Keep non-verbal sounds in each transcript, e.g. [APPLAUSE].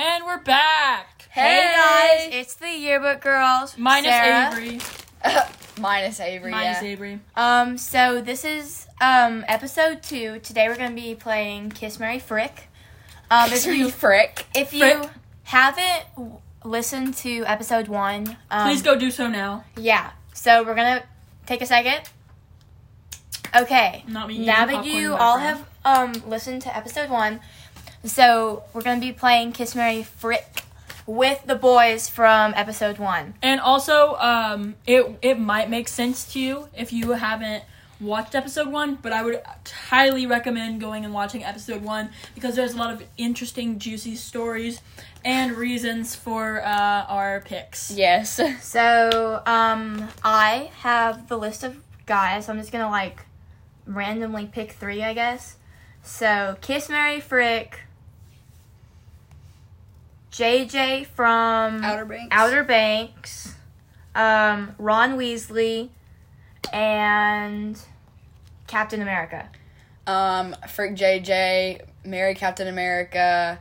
And we're back. Hey, guys, it's the yearbook girls. Minus Sarah. Avery. [LAUGHS] Minus Avery. Minus yeah. Avery. Um, so this is um episode two. Today we're gonna be playing Kiss Mary Frick. Um, if you frick. if you Frick. haven't w- listened to episode one, um, Please go do so now. Yeah. So we're gonna take a second. Okay. Not me eating Now that popcorn in you the all background. have um listened to episode one, so we're gonna be playing Kiss Mary Frick with the boys from episode one. And also, um, it it might make sense to you if you haven't watched episode one, but I would highly recommend going and watching episode one because there's a lot of interesting, juicy stories and reasons for uh, our picks. Yes. [LAUGHS] So um I have the list of guys. So I'm just gonna like randomly pick three, I guess. So Kiss Mary Frick, JJ from Outer Banks. Outer Banks, um, Ron Weasley, and Captain America. Um, frick JJ, marry Captain America,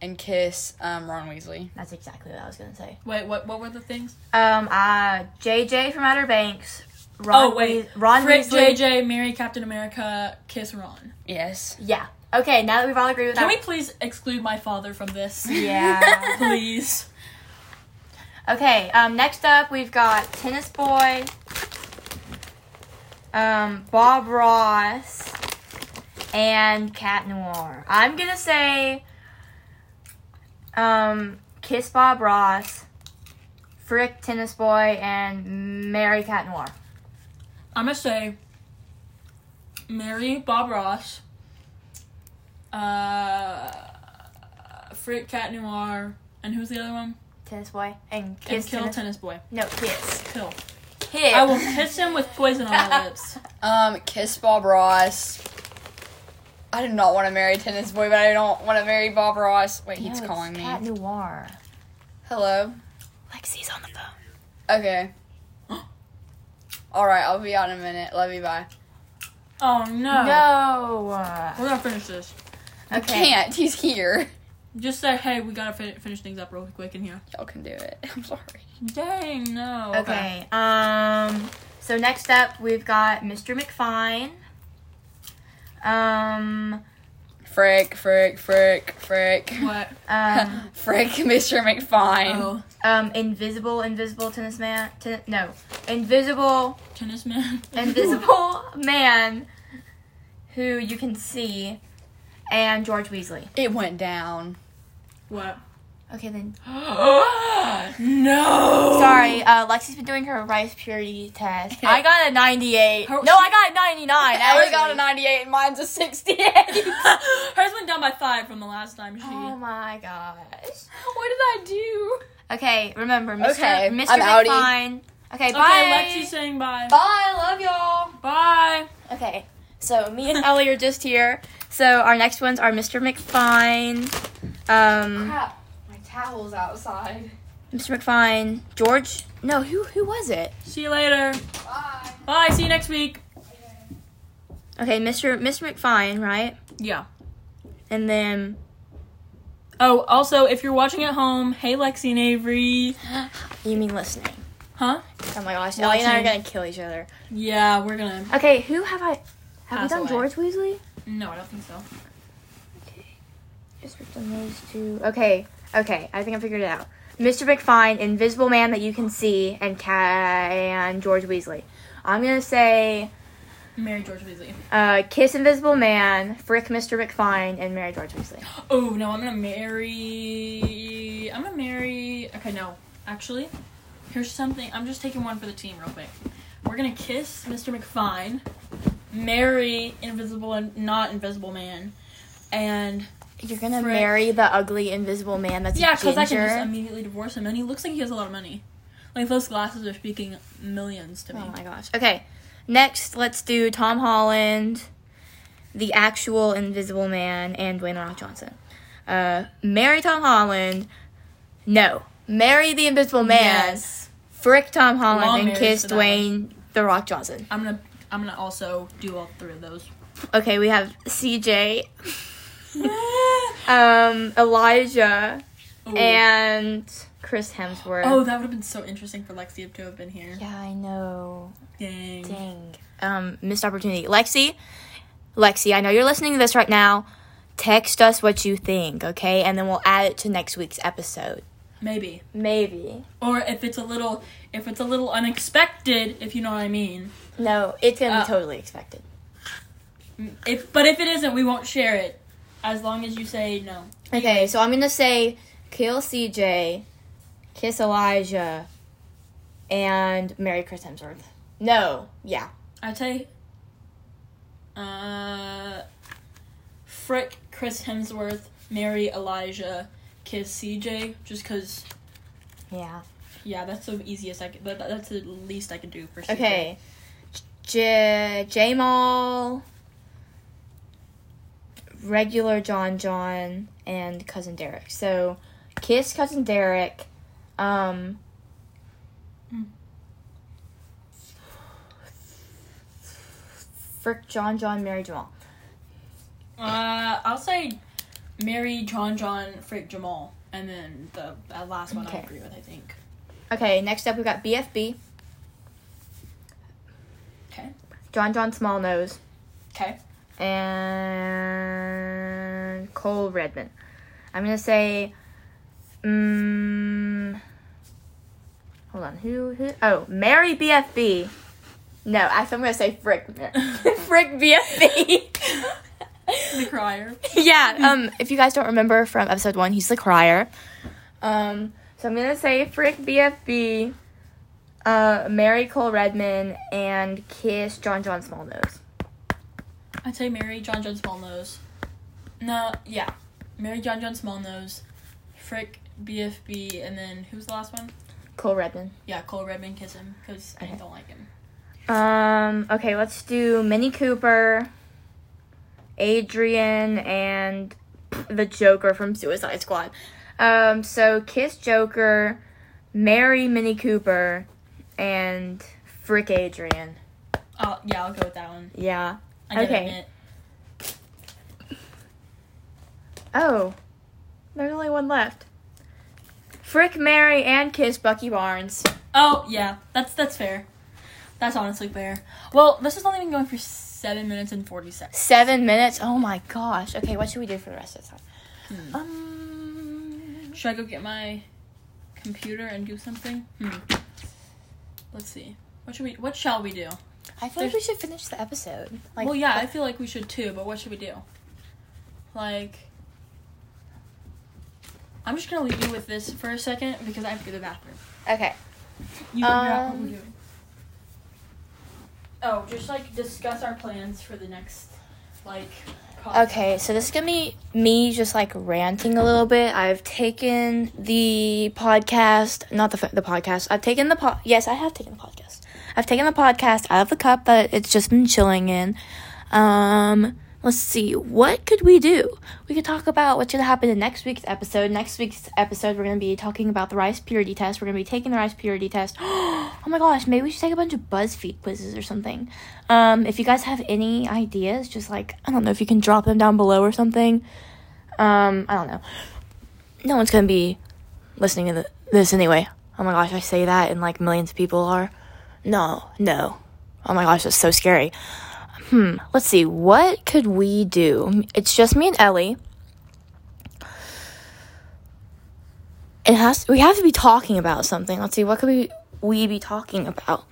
and kiss um Ron Weasley. That's exactly what I was gonna say. Wait, what what were the things? Um, uh, JJ from Outer Banks. Ron oh wait, Weas- Ron Frick, Weasley. JJ, marry Captain America, kiss Ron. Yes. Yeah. Okay. Now that we've all agreed with that. Can we please exclude my father from this? [LAUGHS] Yeah. [LAUGHS] please. Okay, um, next up we've got Tennis Boy, um, Bob Ross, and Cat Noir. I'm gonna say, um, Kiss Bob Ross, Frick Tennis Boy, and marry Cat Noir. I'm gonna say marry Bob Ross, uh, Frick Cat Noir, and who's the other one? Tennis Boy and And Kiss kill tennis, Tennis Boy. No, Kiss. Kill. Hit. I will kiss him with poison on my [LAUGHS] lips. Um, kiss Bob Ross. I do not want to marry Tennis Boy, but I don't want to marry Bob Ross. Wait, No, he's it's calling me. Cat Noir. Hello. Lexi's on the phone. Okay. [GASPS] All right, I'll be out in a minute. Love you. Bye. Oh no. No. We're gonna finish this. I Okay. can't. He's here. Just say, hey, we gotta fin- finish things up real quick in here. Y'all can do it. [LAUGHS] I'm sorry. Dang, no. Okay. Um. So next up, we've got Mr. McFine. Um. Frick, frick, frick, frick. What? [LAUGHS] Um. [LAUGHS] frick, Mr. McFine. Oh, um. Invisible, invisible tennis man. Ten- no. Invisible, tennis man. invisible man, who you can see, and George Weasley. It went down. what? Okay then. [GASPS] no. Sorry, uh, Lexi's been doing her rice purity test. I got a 98. Her- no, I got a 99. Ellie got a 98 and mine's a 68. [LAUGHS] [LAUGHS] Hers went down by five from the last time she. Oh my gosh. what did I do? Okay, remember, Mr. Okay, Mr. I'm outie. McFine. Okay, okay, bye. Lexi's saying bye. Bye, love y'all. Bye. Okay, so me and Ellie are just here. So our next ones are Mr. McFine, um, Crap, my towel's outside. Mr. McFine, George. No, who who was it? See you later. Bye. Bye. See you next week. Okay, Mr. Mr. McFine, right? Yeah. And then Oh, also, if you're watching at home, hey Lexi and Avery. [GASPS] you mean listening? Huh? Oh my gosh, Ellie and I are gonna kill each other. Yeah, we're gonna. Okay, who have I? Have Pass we done away. George Weasley? No, I don't think so. Okay, just ripped on those two. Okay, okay, I think I figured it out. Mr. McFine, Invisible Man that you can see, and Cat and George Weasley. I'm gonna say marry George Weasley. uh, Kiss Invisible Man, Frick Mr. McFine, and Marry George Weasley. Oh no, I'm gonna marry. I'm gonna marry. Okay, no, actually, here's something. I'm just taking one for the team real quick. We're gonna kiss Mr. McFine, marry Invisible and not Invisible Man, and You're gonna Frick. marry the ugly Invisible Man that's yeah, because I can just immediately divorce him, and he looks like he has a lot of money. Like those glasses are speaking millions to me. Oh my gosh. Okay, next let's do Tom Holland, the actual Invisible Man, and Dwayne The Rock Johnson. Uh, marry Tom Holland. No, marry the Invisible Man. Yes. Frick Tom Holland Long and kiss for that one. Dwayne The Rock Johnson. I'm gonna I'm gonna also do all three of those. Okay, we have CJ, [LAUGHS] um, Elijah, Ooh. and Chris Hemsworth. oh, that would have been so interesting for Lexi to have been here. yeah, I know. Dang. Dang. Um, missed opportunity. Lexi, Lexi, I know you're listening to this right now. Text us what you think, okay? And then we'll add it to next week's episode. Maybe. Maybe. Or if it's a little, if it's a little unexpected, if you know what I mean. No, it's gonna Uh, be totally expected. If but if it isn't, we won't share it. As long as you say no. Okay, so I'm gonna say kill CJ, kiss Elijah, and marry Chris Hemsworth. No, yeah. I'd say, uh, frick Chris Hemsworth, marry Elijah, kiss CJ, just cause. Yeah. Yeah, that's the easiest I could. That, that's the least I could do for CJ. Okay. J- Jamal, regular John John, and cousin Derek. So, kiss cousin Derek. Um. Frick John John, marry Jamal. Uh, I'll say, marry John John, frick Jamal, and then the last one I Okay. agree with. I think. Okay, next up we've got BFB. Okay. John John Small Nose. Okay. and Cole Redmond. I'm gonna say, um, hold on, who, who? Oh, marry BFB. No, actually, I'm gonna say Frick, [LAUGHS] [LAUGHS] Frick BFB. [LAUGHS] The crier. yeah. Um, if you guys don't remember from episode one, he's the crier. Um, so I'm gonna say Frick BFB, uh, marry Cole Redman, and kiss John John Smallnose. I'd say marry John John Smallnose. No, yeah. Marry John John Smallnose, frick BFB, and then who's the last one? Cole Redman. Yeah, Cole Redman, kiss him, because I don't like him. Um, okay, let's do Minnie Cooper, Adrian, and the Joker from Suicide Squad. Um, so kiss Joker, marry Minnie Cooper, and frick Adrian. Oh, yeah, I'll go with that one. Yeah. I Okay. Oh, there's only one left. Frick, marry, and kiss Bucky Barnes. Oh, yeah, that's that's fair. That's honestly fair. Well, this has only been going for seven minutes and 40 seconds. Seven minutes. Oh my gosh. Okay, what should we do for the rest of the time? Hmm. Um. Should I go get my computer and do something? Hmm. Let's see. What should we? What shall we do? I feel like we should finish the episode. Like, well, yeah, I feel like we should too. But what should we do? Like, I'm just gonna leave you with this for a second because I have to go to the bathroom. Okay. You what Um, we're doing. Oh, just like discuss our plans for the next, like. Okay, so this is gonna be me just like ranting a little bit. I've taken the podcast, not the the podcast. I've taken the pod. Yes, I have taken the podcast. I've taken the podcast out of the cup that it's just been chilling in. Um, let's see, what could we do? We could talk about what's gonna happen in next week's episode. Next week's episode, we're gonna be talking about the rice purity test. We're gonna be taking the rice purity test. [GASPS] oh my gosh, maybe we should take a bunch of BuzzFeed quizzes or something. Um, if you guys have any ideas, just like I don't know if you can drop them down below or something. Um, I don't know. No one's gonna be listening to th- this anyway. Oh my gosh, I say that and like millions of people are. No, no. Oh my gosh, that's so scary. Hmm. Let's see. What could we do? It's just me and Ellie. It has. We have to be talking about something. Let's see. What could we we be talking about?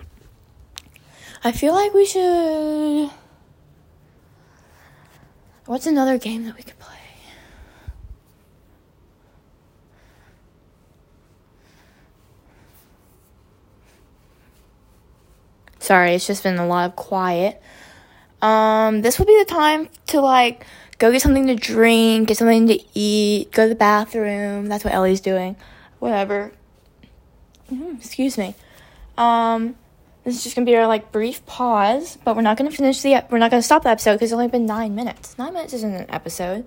I feel like we should. What's another game that we could play? Sorry, it's just been a lot of quiet. Um, this would be the time to like go get something to drink, get something to eat, go to the bathroom. That's what Ellie's doing. Whatever. Mm, excuse me. Um, this is just gonna be our like brief pause, but we're not gonna finish the. ep- We're not gonna stop the episode because it's only been nine minutes. Nine minutes isn't an episode.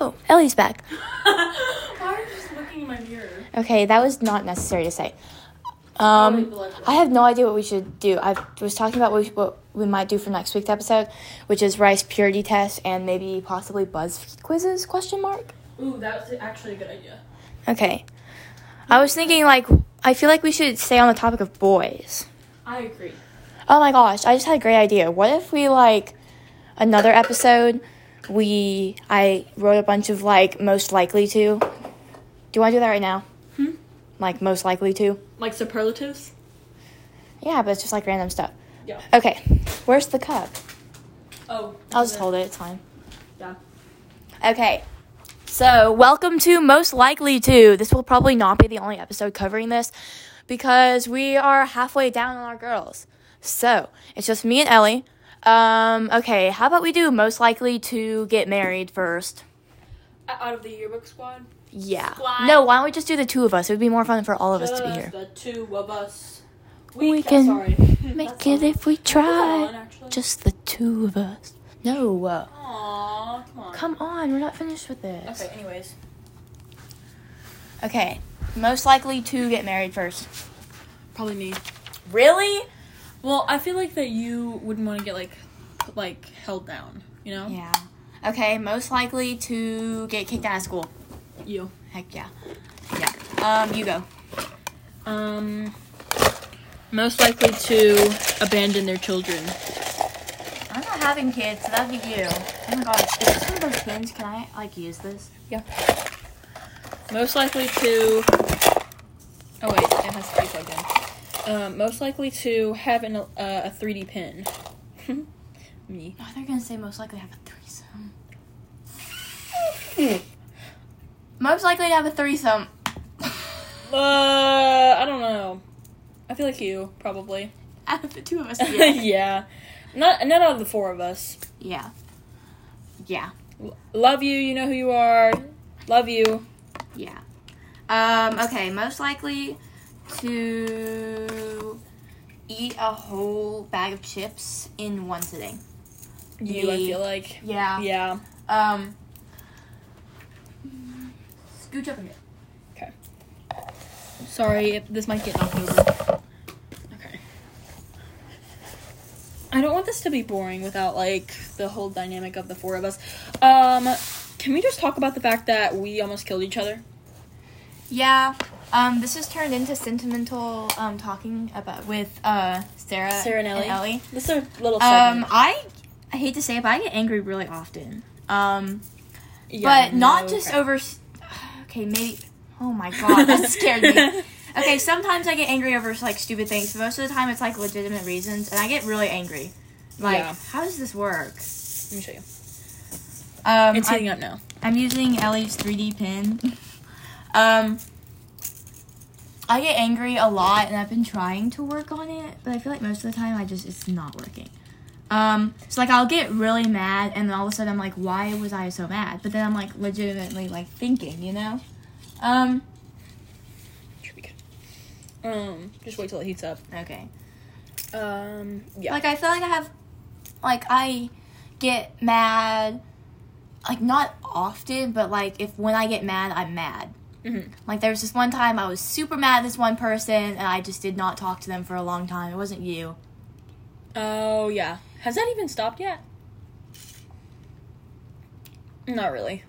Oh, Ellie's back. [LAUGHS] Why are you just looking in my mirror? Okay, that was not necessary to say. Um, leave the light I have no idea what we should do. I was talking about what we, what we might do for next week's episode, which is rice purity test and maybe possibly buzz quizzes? Question mark. Ooh, that was actually a good idea. Okay. I was thinking like I feel like we should stay on the topic of boys. I agree. Oh my gosh, I just had a great idea. What if we like another episode we I wrote a bunch of like most likely to. Do you want to do that right now? Hmm? Like most likely to? Like superlatives? Yeah, but it's just like random stuff. Yeah. Okay. Where's the cup? Oh. I'll just hold it, it's fine. Yeah. Okay. So, welcome to Most Likely To. This will probably not be the only episode covering this because we are halfway down on our girls. So, it's just me and Ellie. Um, okay, how about we do Most Likely To Get Married first? Out of the yearbook squad? Yeah. Squad. No, why don't we just do the two of us? It would be more fun for all of us to be here. the two of us. We ca- can sorry. [LAUGHS] Make it if we that on, try. Just the two of us. No. Aww, come on. Come on, we're not finished with this. Okay, anyways. Okay. Most likely to get married first. Probably me. Really? Well, I feel like that you wouldn't want to get like like held down, you know? Yeah. Okay, most likely to get kicked out of school. You. Heck yeah. Yeah. Um, you go. Um most likely to abandon their children. I'm not having kids, so that'd be you. Oh my gosh, is this one of those pins? Can I like use this? Yeah. Most likely to Oh wait, it has to be plugged in. Um, most likely to have an, uh, a 3D pin. [LAUGHS] Me. Oh, they're gonna say most likely have a threesome. [LAUGHS] most likely to have a threesome. Uh, I don't know. I feel like you probably. Out of the two of us, [LAUGHS] yeah. Not not out of the four of us. yeah. Yeah. L- love you. You know who you are. Love you. Yeah. Um, okay, most likely to eat a whole bag of chips in one sitting. You. I feel like. Yeah. Yeah. Um Scooch up a bit. Sorry, if this might get knocked over. Okay. I don't want this to be boring without like the whole dynamic of the four of us. Um, can we just talk about the fact that we almost killed each other? Yeah. Um, this has turned into sentimental um talking about with uh Sarah, Sarah and Ellie. Ellie. This is a little Um. I I hate to say it, but I get angry really often. Um, Yeah, but not no just crap. over. Okay, maybe. Oh my god, that scared me. [LAUGHS] Okay, sometimes I get angry over like stupid things. But most of the time, it's like legitimate reasons, and I get really angry. Like, Yeah. how does this work? Let me show you. Um, It's heating up now. I'm using Ellie's 3D pin. um, I get angry a lot, and I've been trying to work on it, but I feel like most of the time I just it's not working. Um, so like I'll get really mad, and then all of a sudden I'm like, why was I so mad? But then I'm like legitimately like thinking, you know. Um, Should be good. Um, just wait till it heats up. okay. Um, yeah. Like I feel like I have, like I get mad, like not often, but like if when I get mad, I'm mad. Mhm. Like there was this one time I was super mad at this one person, and I just did not talk to them for a long time. It wasn't you. Oh yeah. Has that even stopped yet? Not really.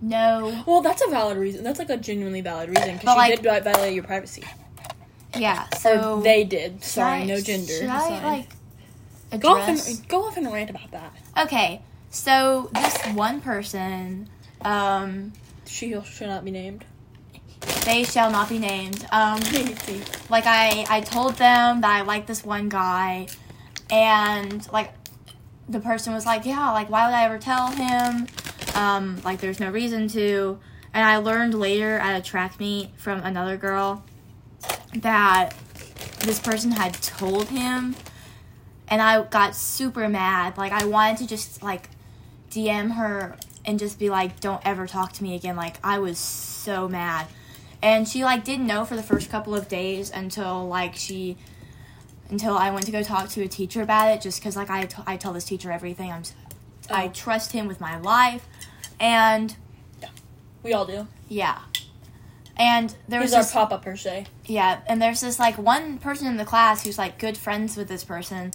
No. Well, that's a valid reason. That's like a genuinely valid reason because she like- did violate your privacy. Yeah. Or So they did. Sorry, I- no gender. Should I like go off and go off and rant about that? Okay. So this one person, um, She should not be named. they shall not be named. Um, [LAUGHS] like I I told them that I like this one guy and like the person was like, "Yeah, like why would I ever tell him? Um like there's no reason to." And I learned later at a track meet from another girl that this person had told him and I got super mad. Like I wanted to just like DM her and just be like, "Don't ever talk to me again." Like I was so mad. And she like didn't know for the first couple of days until like she until I went to go talk to a teacher about it just cuz like I, t- I tell this teacher everything. I'm s I Oh. trust him with my life. And We all do. yeah. And there was He's our this, papa per se. yeah, and there's this like one person in the class who's like good friends with this person,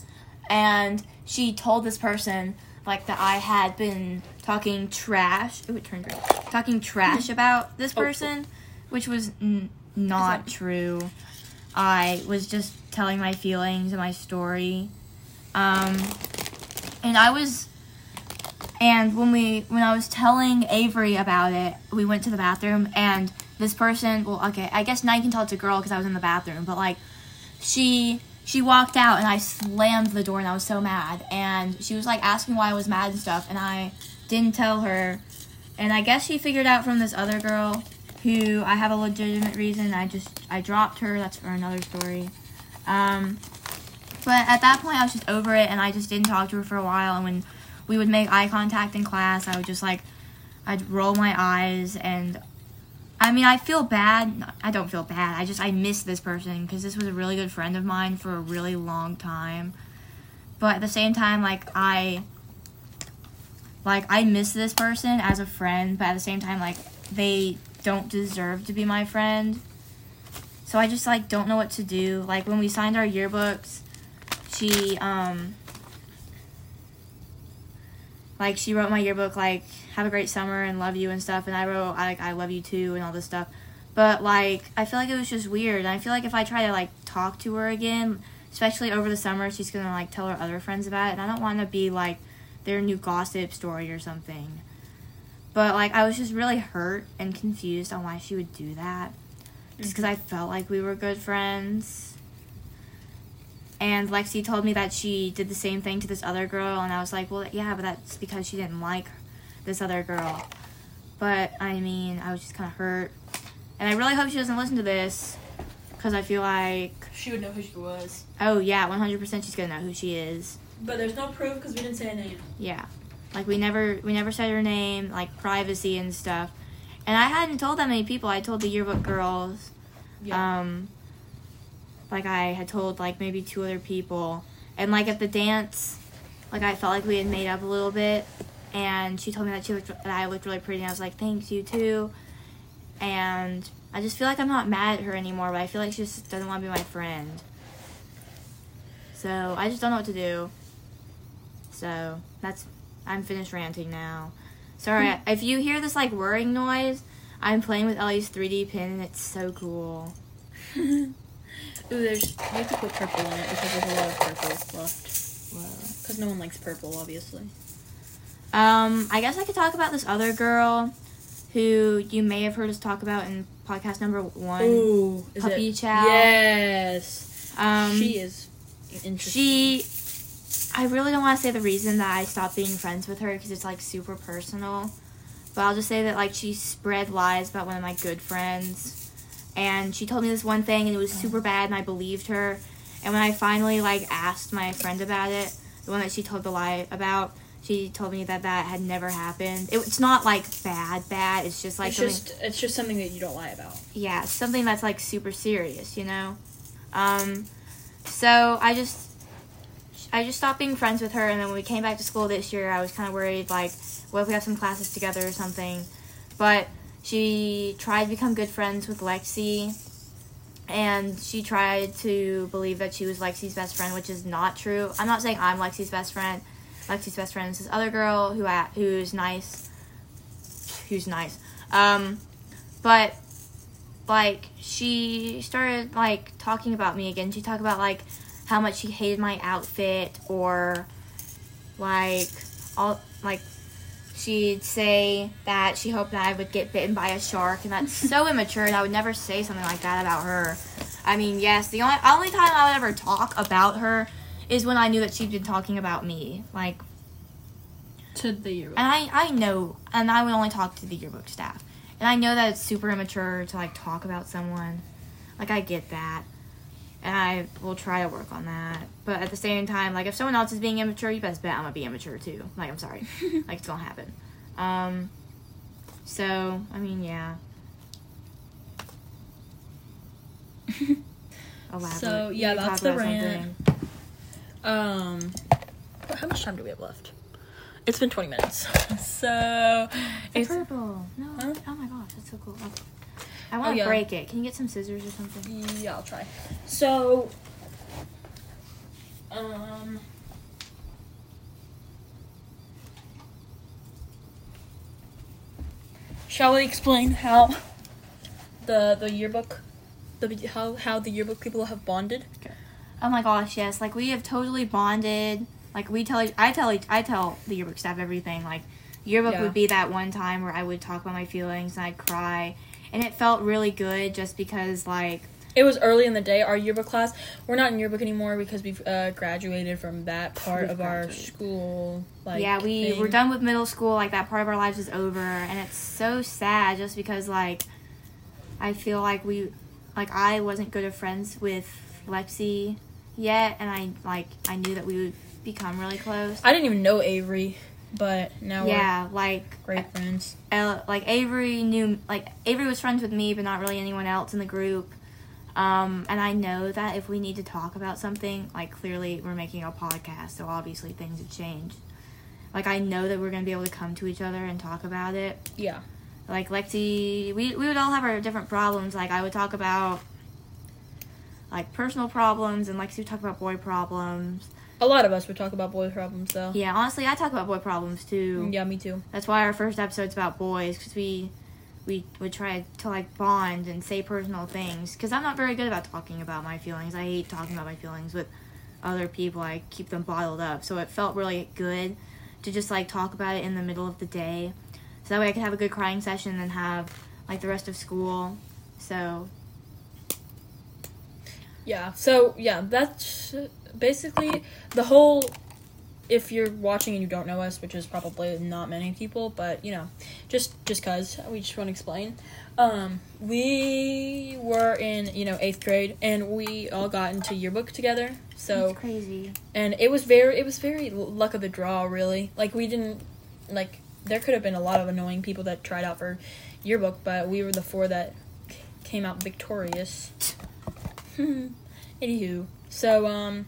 and she told this person like that I had been talking trash. Ooh, it turned green. Talking trash [LAUGHS] about this Oh. person which was n- not true. I was just telling my feelings and my story. Um, and I was, and when we, when I was telling Avery about it, we went to the bathroom and this person, well, okay, I guess now you can tell it's a girl because I was in the bathroom, but like, she, she walked out and I slammed the door and I was so mad. And she was like asking why I was mad and stuff, and I didn't tell her. And I guess she figured out from this other girl who I have a legitimate reason. I just I dropped her. That's for another story. Um, but at that point, I was just over it, and I just didn't talk to her for a while. And when we would make eye contact in class, I would just like I'd roll my eyes, and I mean I feel bad. I don't feel bad. I just I miss this person because this was a really good friend of mine for a really long time. But at the same time, like I like I miss this person as a friend, but at the same time, like they don't deserve to be my friend. So I just like don't know what to do. Like when we signed our yearbooks, she um like she wrote my yearbook like have a great summer and love you and stuff and I wrote I like I love you too and all this stuff. But like I feel like it was just weird. And I feel like if I try to like talk to her again, especially over the summer, she's going to like tell her other friends about it and I don't want to be like their new gossip story or something. But like I was just really hurt and confused on why she would do that. Just because mm-hmm. I felt like we were good friends. And Lexi told me that she did the same thing to this other girl, and I was like, well, yeah, but that's because she didn't like this other girl. But I mean, I was just kind of hurt. And I really hope she doesn't listen to this because I feel like, She would know who she was. oh, yeah, 100% she's going to know who she is. But there's no proof because we didn't say a name. Yeah. Like we never we never said her name, like privacy and stuff. And I hadn't told that many people. I told the yearbook girls. Um like I had told like maybe two other people. And like at the dance, like I felt like we had made up a little bit and she told me that she looked that I looked really pretty and I was like, "Thanks, you too." And I just feel like I'm not mad at her anymore, but I feel like she just doesn't want to be my friend. So, I just don't know what to do. So, that's I'm finished ranting now. Sorry, if you hear this like whirring noise, I'm playing with Ellie's 3D pin and it's so cool. [LAUGHS] Ooh, there's you have to put purple in it because there's a lot of purple left. Because no one likes purple, obviously. Um, I guess I could talk about this other girl who you may have heard us talk about in podcast number one. Ooh, Puppy? Chow. Yes. Um, she is interesting. She, I really don't want to say the reason that I stopped being friends with her because it's like super personal. But I'll just say that like she spread lies about one of my good friends, and she told me this one thing and it was super bad and I believed her. And when I finally like asked my friend about it, the one that she told the lie about, she told me that that had never happened. It, it's not like bad, bad. It's just like it's just it's just something that you don't lie about. yeah, something that's like super serious, you know. Um, so I just, I just stopped being friends with her, and then when we came back to school this year, I was kind of worried, like, what if we have some classes together or something? But she tried to become good friends with Lexi, and she tried to believe that she was Lexi's best friend, which is not true. I'm not saying I'm Lexi's best friend. Lexi's best friend is this other girl who a who's nice, who's nice. Um, but like she started like talking about me again. She talked about like how much she hated my outfit or like all like she'd say that she hoped that I would get bitten by a shark and that's so [LAUGHS] immature and I would never say something like that about her. I mean, yes, the only only time I would ever talk about her is when I knew that she'd been talking about me. Like To the year. and I, I know, and I would only talk to the yearbook staff. And I know that it's super immature to like talk about someone. Like I get that. And I will try to work on that. But at the same time, like if someone else is being immature, you best bet I'm gonna be immature too. Like I'm sorry. [LAUGHS] like it's gonna happen. Um so I mean yeah. [LAUGHS] Elaborate. So, yeah, You that's the rant. something. Um, how much time do we have left? It's been 20 minutes. [LAUGHS] So, It's it's purple. No. Huh? Oh my gosh, that's so cool. I want to yeah. break it. Can you get some scissors or something? yeah, I'll try. So, um, shall we explain how the the yearbook, the how how the yearbook people have bonded? Oh my gosh, yes. Like we have totally bonded. Like we tell, I tell, I tell the yearbook staff everything. Like yearbook Yeah. would be that one time where I would talk about my feelings and I'd cry, and it felt really good just because like It was early in the day. Our yearbook class. We're not in yearbook anymore because we've uh, graduated from that part We've of our school. Like yeah, we thing. we're done with middle school. Like that part of our lives is over, and it's so sad just because like I feel like we, like I wasn't good of friends with Lexi yet, and I like I knew that we would become really close. I didn't even know Avery, but now yeah, like great friends. uh, like Avery knew like Avery was friends with me, but not really anyone else in the group. Um, and I know that if we need to talk about something, like clearly we're making a podcast, so obviously things have changed. Like I know that we're gonna be able to come to each other and talk about it. Yeah. Like Lexi, we we would all have our different problems. Like I would talk about like personal problems, and Lexi would talk about boy problems. A lot of us would talk about boy problems though. Yeah, honestly, I talk about boy problems too. Yeah, me too. That's why our first episode's about boys because we we would try to like bond and say personal things because I'm not very good about talking about my feelings. I hate talking about my feelings with other people. I keep them bottled up. So it felt really good to just like talk about it in the middle of the day. So that way I could have a good crying session and then have like the rest of school. So Yeah. So yeah, that's basically the whole. If you're watching and you don't know us, which is probably not many people, but you know, just just cause we just want to explain. Um, we were in you know eighth grade, and we all got into yearbook together. So it's crazy. and it was very it was very luck of the draw really like we didn't like there could have been a lot of annoying people that tried out for yearbook but we were the four that c- came out victorious [LAUGHS] anywho so um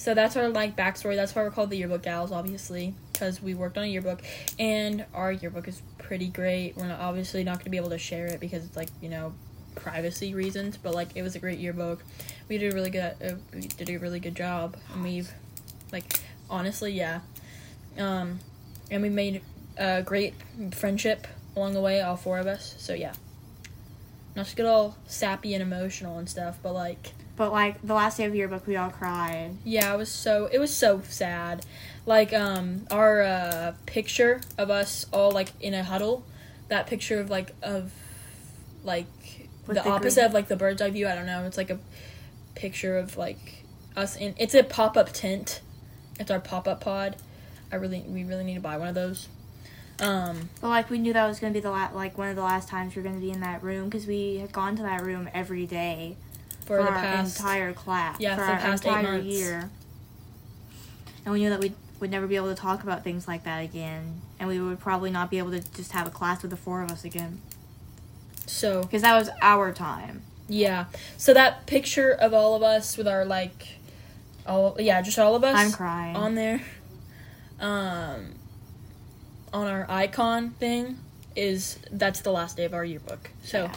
so that's our like backstory. That's why we're called the yearbook gals obviously because we worked on a yearbook. And our yearbook is pretty great. We're not obviously not going to be able to share it because it's like you know privacy reasons but like it was a great yearbook. We did a really good uh, we did a really good job. And we've like honestly yeah. Um and we made a great friendship along the way all four of us. So yeah. Not to get all sappy and emotional and stuff but like But like the last day of yearbook, we all cried. yeah it was so it was so sad. Like um our uh picture of us all like in a huddle that picture of like of like the, the opposite green- of like the bird's eye view i don't know it's like a picture of like us in it's a pop-up tent. It's our pop-up pod. I really we really need to buy one of those. Um But like we knew that was gonna be the la- like one of the last times we are gonna be in that room because we had gone to that room every day for, for, the our past entire class. Yeah, for for the our past eight months. year. And we knew that we would never be able to talk about things like that again, and we would probably not be able to just have a class with the four of us again so because that was our time. yeah so that picture of all of us with our like all yeah just all of us I'm crying. on there um on our icon thing is that's the last day of our yearbook so Yeah.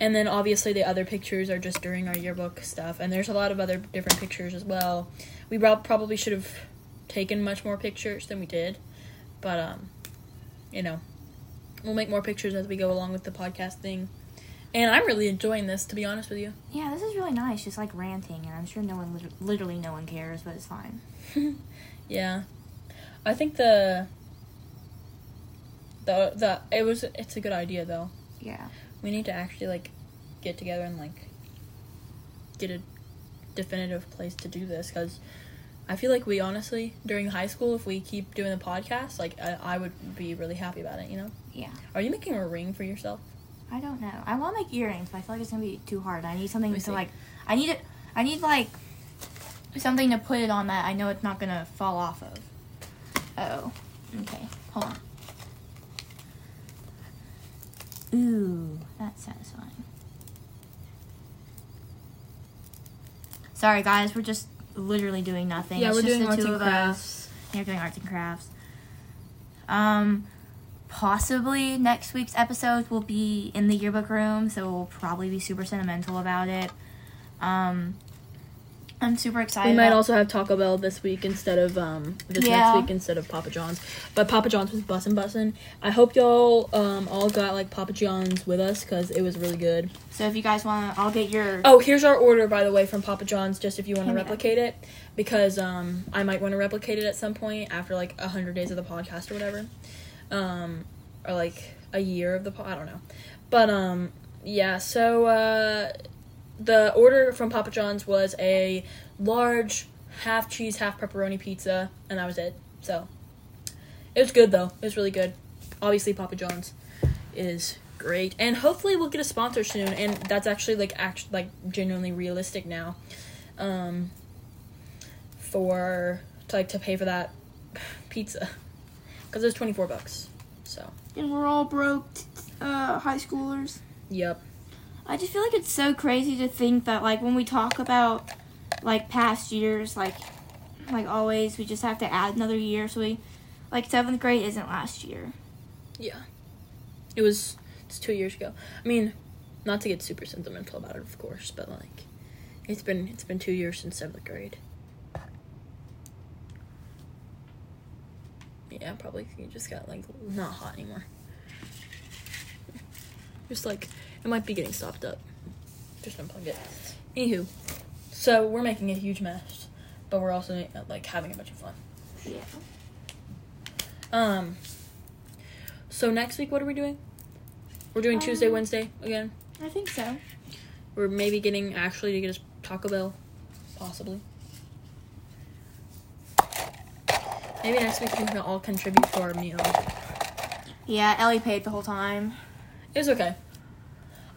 And then obviously the other pictures are just during our yearbook stuff. And there's a lot of other different pictures as well. We probably should have taken much more pictures than we did. But um you know we'll make more pictures as we go along with the podcast thing. And i'm really enjoying this to be honest with you. Yeah, this is really nice, just like ranting, and I'm sure no one, literally no one cares, but it's fine. [LAUGHS] yeah. I think the the the it was it's a good idea though. Yeah. We need to actually like get together and like get a definitive place to do this because i feel like we honestly during high school if we keep doing the podcast like I, I would be really happy about it you know Yeah. are you making a ring for yourself I don't know. I want to make earrings, but I feel like it's gonna be too hard. I need something to see. like. I need it. I need like something to put it on that I know it's not gonna fall off of. Oh. Okay. Hold on. Ooh, that's satisfying. Sorry, guys. We're just literally doing nothing. yeah It's we're just doing the arts two and of us. crafts Yeah, we're doing arts and crafts. Um, possibly next week's episode will be in the yearbook room, so we'll probably be super sentimental about it. Um, I'm super excited. We might also have Taco Bell this week instead of um this Yeah. next week instead of Papa John's. But Papa John's was bussin' bussin'. I hope y'all um all got like Papa John's with us because it was really good. So if you guys want to, I'll get your. Oh, here's our order by the way from Papa John's, just if you want to Hand me that. replicate it, because um I might want to replicate it at some point after like a hundred days of the podcast or whatever, um or like a year of the po- I don't know, but um yeah. So uh the order from Papa John's was a large half cheese half pepperoni pizza, and that was it. So it was good though. It was really good. Obviously, Papa John's is great, and hopefully we'll get a sponsor soon. And that's actually like act like genuinely realistic now, um, for to, like to pay for that [LAUGHS] pizza because it was twenty four bucks. So And we're all broke, uh, high schoolers. yep, I just feel like it's so crazy to think that like when we talk about like past years, like like always, we just have to add another year. So we like seventh grade isn't last year. yeah, it was it's two years ago. I mean, not to get super sentimental about it, of course, but like it's been it's been two years since seventh grade. Yeah, probably you just got like not hot anymore. Just like it might be getting stopped up. Just unplug it. Anywho, so we're making a huge mess, but we're also like having a bunch of fun. Yeah. Um. So next week, what are we doing? We're doing Tuesday, Um, Wednesday again. I think so. We're maybe getting actually to get us Taco Bell, possibly. Maybe next week we can all contribute to our meal. Yeah, Ellie paid the whole time. It was okay.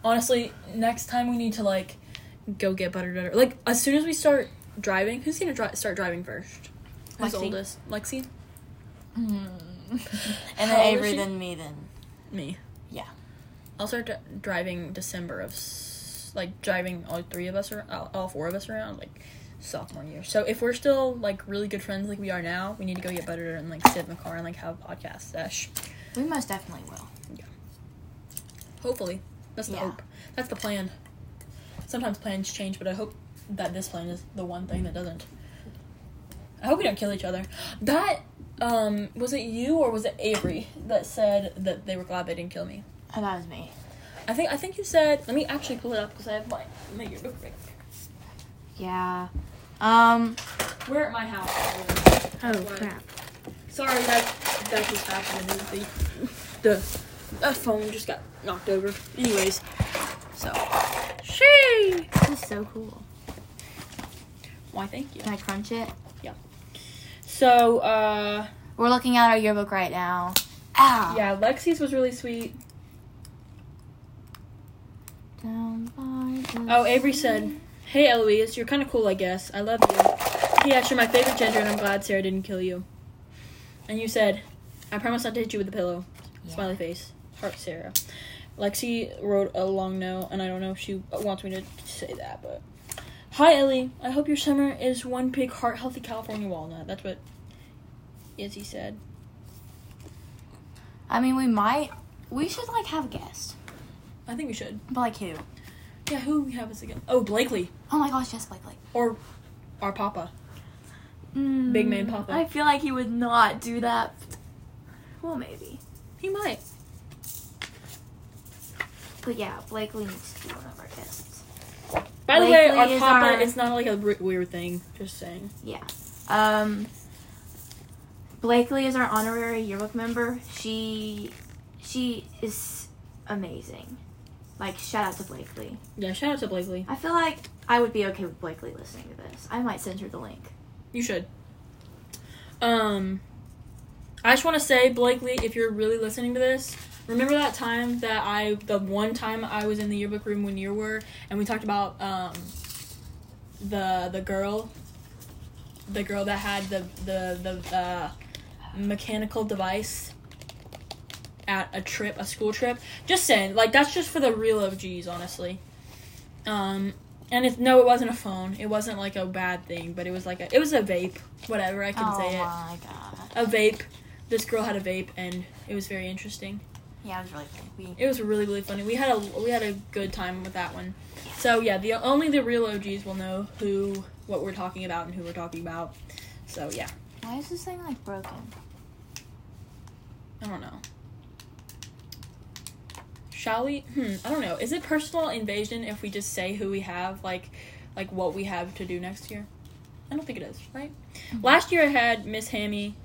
Honestly, next time we need to like go get buttered butter. Like as soon as we start driving, who's gonna dri- start driving first? Who's Lexi. oldest? Lexi. Hmm. and then Avery, then me, then Me. Yeah. I'll start dri- driving December of s- like driving all three of us or all, all four of us around like sophomore year. So if we're still like really good friends like we are now, we need to go get butter and like sit in the car and like have a podcast sesh. we most definitely will. Yeah. Hopefully, that's the Yeah. hope. That's the plan. Sometimes plans change, but I hope that this plan is the one thing that doesn't. I hope we don't kill each other. [GASPS] That um was it you or was it Avery that said that they were glad they didn't kill me? Oh, that was me. I think I think you said. Let me actually pull it up because I have my my yearbook right Yeah. Um. We're at my house. Oh crap. Sorry that that just happened. The the the phone just got knocked over. Anyways, so she. This is so cool. Why? Thank you. Can I crunch it? Yeah. So uh We're looking at our yearbook right now. Ow. yeah, Lexi's was really sweet. Down by the Oh, Avery said, "Hey Eloise, you're kind of cool, I guess. I love you. P.S. You're my favorite ginger, and I'm glad Sarah didn't kill you." And you said, "I promise not to hit you with a pillow." Yeah. Smiley face, heart, Sarah. Lexi wrote a long note, and I don't know if she wants me to say that, but hi Ellie. I hope your summer is one big heart, healthy California walnut. That's what Izzy said. I mean, we might. We should like have a guest, I think we should. but like who? Yeah, who we have as a again? Oh, Blakely Oh my gosh, yes, Blakely. or our Papa. Mm, Big man Papa. I feel like he would not do that. Well, maybe. He might. But yeah, Blakely needs to be one of our guests. By the way, Blakely our is Papa, our- it's not like a r- weird thing. Just saying. Yeah. Um. Blakely is our honorary yearbook member. She, she is amazing. Like shout out to Blakely. Yeah, shout out to Blakely. I feel like I would be okay with Blakely listening to this. I might send her the link. You should. Um, I just want to say, Blakely, if you're really listening to this, remember that time that I, the one time I was in the yearbook room when you were, and we talked about um, the the girl, the girl that had the the the uh, mechanical device at a trip, a school trip. Just saying, like that's just for the real OGs, honestly. Um, and it's no, it wasn't a phone. It wasn't like a bad thing, but it was like a, it was a vape. Whatever I can oh say it. my god. A vape. This girl had a vape, and it was very interesting. Yeah, it was really funny. We, It was really really funny. We had a we had a good time with that one. So yeah, the only the real OGs will know who what we're talking about and who we're talking about. So yeah, Why is this thing like broken? I don't know. Shall we? Hmm, I don't know. Is it personal invasion if we just say who we have, like, like what we have to do next year? I don't think it is, right? Last year I had Miss Hammy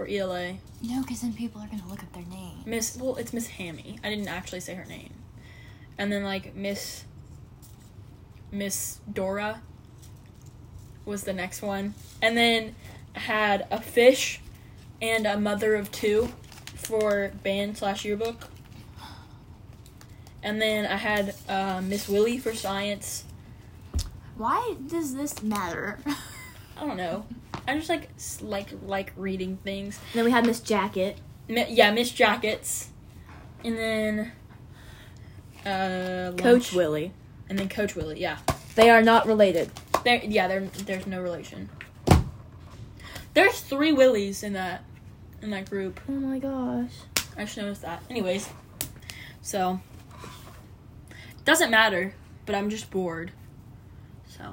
for ELA. No, because then people are gonna look up their name. Miss, well, it's Miss Hammy. I didn't actually say her name. And then like Miss, Miss Dora was the next one, and then I had a fish and a mother of two for band slash yearbook. And then I had uh, Miss Willie for science. Why does this matter? I don't know. I just like like like reading things. then we have Miss Jacket. Mi- yeah, Miss Jackets, and then uh, lunch. Willie. and then Coach Willie. Yeah, They are not related. there. Yeah, there. There's no relation. There's three Willies in that in that group. Oh my gosh. I just noticed that. Anyways, so doesn't matter. But I'm just bored. So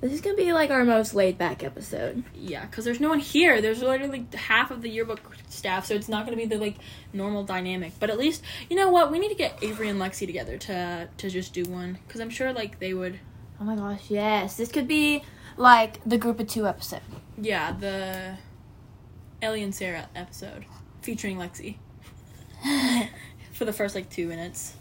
This is gonna be like our most laid back episode. yeah, because there's no one here. There's literally half of the yearbook staff, so it's not gonna be the like normal dynamic. But at least you know what? We need to get Avery and Lexi together to to just do one because I'm sure like they would. Oh my gosh, yes. This could be like the group of two episode. Yeah, the Ellie and Sarah episode featuring Lexi [LAUGHS] for the first like two minutes.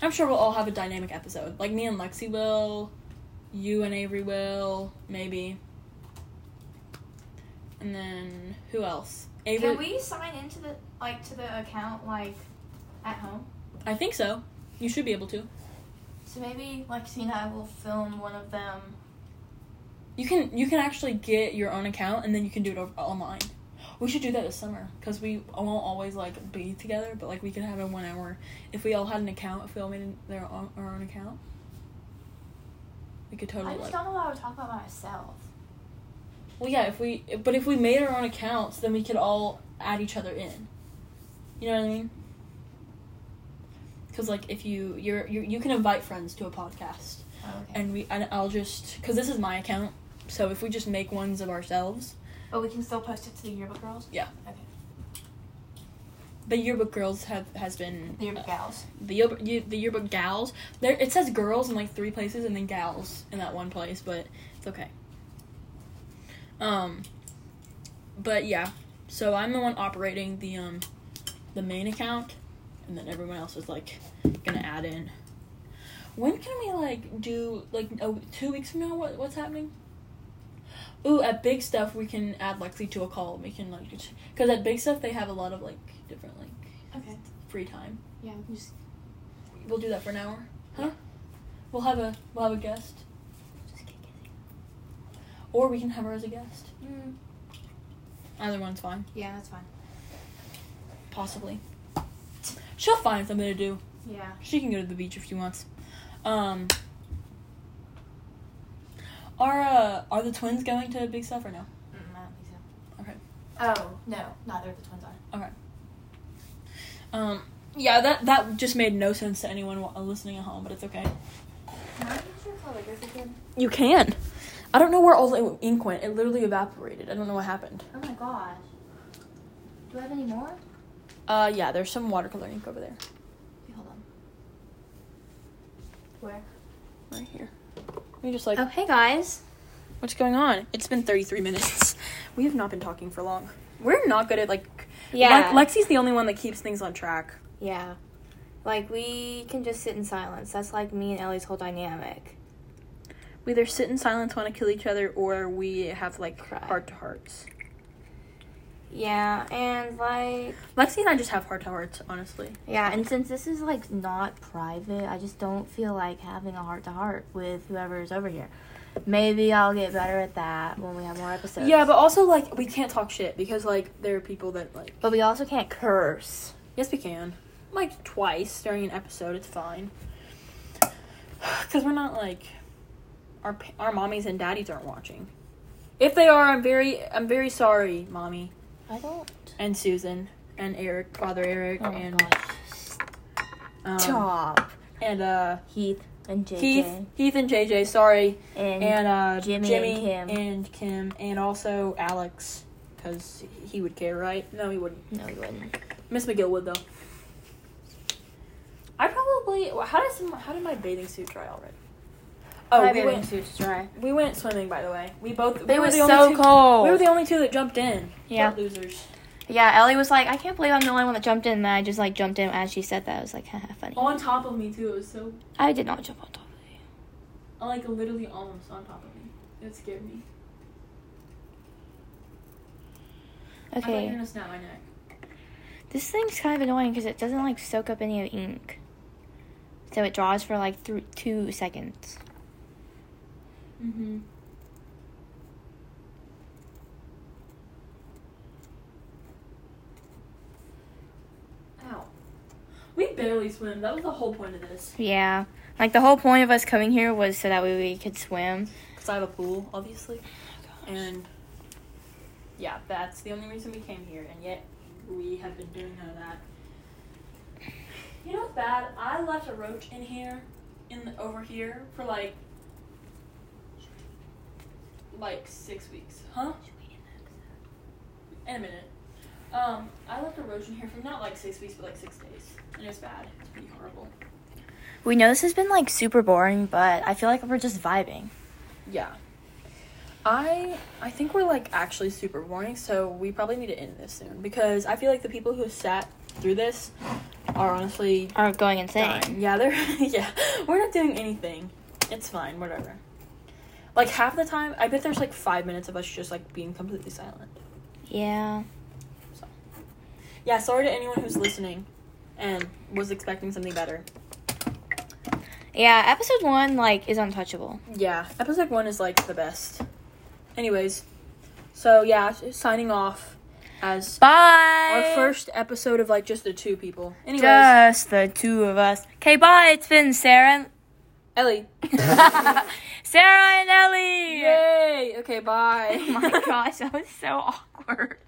I'm sure we'll all have a dynamic episode. Like me and Lexi will, you and Avery will, maybe. And then who else? Avery. Can we sign into the like to the account like at home? I think so. You should be able to. So maybe Lexi and I will film one of them. You can you can actually get your own account and then you can do it over, online. We should do that this summer because we won't always like be together, but like we could have a one hour if we all had an account. If we all made their own, our own account, we could totally I just like. don't know how to talk about myself. Well, yeah. If we but if we made our own accounts, then we could all add each other in. You know what I mean? Because like if you you're, you you can invite friends to a podcast. Oh, okay. and we and I'll just because this is my account. So if we just make ones of ourselves, but we can still post it to the yearbook girls. Yeah. Okay. the yearbook girls have has been The yearbook gals. the yearbook the yearbook gals. There it says girls in like three places and then gals in that one place, but it's okay. Um, but yeah, so I'm the one operating the um the main account, and then everyone else is like gonna add in. When can we like do like oh, two weeks from now? What what's happening? Ooh, at Big Stuf we can add Lexi to a call. We can like because at Big Stuf they have a lot of like different like Okay. free time. Yeah, we can just We'll do that for an hour, huh? We'll have a we'll have a guest, just kick it. or we can have her as a guest. Mm. Either one's fine, Yeah, that's fine. possibly. She'll find something to do. Yeah. She can go to the beach if she wants. Um. Are uh are the twins going to Big Stuf or no? Mm, I don't think so. Okay. Oh no, neither of the twins are. Okay. Um. Yeah, that that just made no sense to anyone listening at home, but it's okay. Can I use your calligraphy again? You can. I don't know where all the ink went. It literally evaporated. I don't know what happened. Oh my gosh. Do I have any more? Uh, yeah, there's some watercolor ink over there. Okay, hold on. Where? Right here. We just like, Oh, hey guys. what's going on? It's been 33 minutes. [LAUGHS] We have not been talking for long. We're not good at like. Yeah. Le- Lexi's the only one that keeps things on track. Yeah. Like we can just sit in silence. That's like me and Ellie's whole dynamic. We either sit in silence, want to kill each other, or we have like heart to hearts. Yeah, and like Lexi and I just have heart to hearts, honestly. yeah, and since this is like not private, I just don't feel like having a heart to heart with whoever is over here. Maybe I'll get better at that when we have more episodes. Yeah, but also like we can't talk shit because like there are people that like. but we also can't curse. Yes, we can. Like twice during an episode, it's fine. [SIGHS] Because we're not like our our mommies and daddies aren't watching. If they are, I'm very I'm very sorry, mommy I don't. and Susan and Eric, Father Eric, Oh and um, Stop. and uh, Heath and JJ. Heath, Heath and JJ. Sorry, and, and uh, Jimmy Jimmy, and Kim. and Kim, and also Alex, because he would care, right? No, he wouldn't. no, he wouldn't. Miss McGill would though. I probably. How does how did my bathing suit dry already? Oh, My we went. suit's dry. We went swimming, by the way. We both. we It were was the only so two, cold. We were the only two that jumped in. Yeah. Losers. Yeah, Ellie was like, I can't believe I'm the only one that jumped in. And I just like jumped in as she said that. I was like, haha, funny. On top of me too. It was so. I did not jump on top of you. Like literally almost on top of me. It scared me. I thought you were Okay, gonna snap my neck. this thing's kind of annoying because it doesn't like soak up any of the ink. So it draws for like th- two seconds. Mm-hmm. Ow. We barely swim. That was the whole point of this. Yeah. Like the whole point of us coming here was so that way we could swim. Because I have a pool, obviously. And yeah, that's the only reason we came here. And yet, we have been doing none of that. You know what's bad? I left a roach in here, in the, over here, for like, like six weeks. Huh? In a minute. Um, I left erosion here for not like six weeks, but like six days. And it was bad. It was pretty horrible. We know this has been like super boring, but I feel like we're just vibing. Yeah. I I think we're like actually super boring, so we probably need to end this soon because I feel like the people who sat through this are honestly Are going insane. dying. Yeah, they're [LAUGHS] yeah. We're not doing anything. It's fine, whatever. Like half the time, I bet there's like five minutes of us just like being completely silent. Yeah. So. Yeah, sorry to anyone who's listening and was expecting something better. Yeah, episode one like is untouchable. Yeah, episode one is like the best. Anyways, so yeah, signing off as Bye. our first episode of like just the two people. Anyways, Just the two of us. Okay, bye. It's been Sarah. Ellie. [LAUGHS] [LAUGHS] Sarah and Ellie. Yay! Okay, bye. [LAUGHS] Oh my [LAUGHS] gosh, that was so awkward.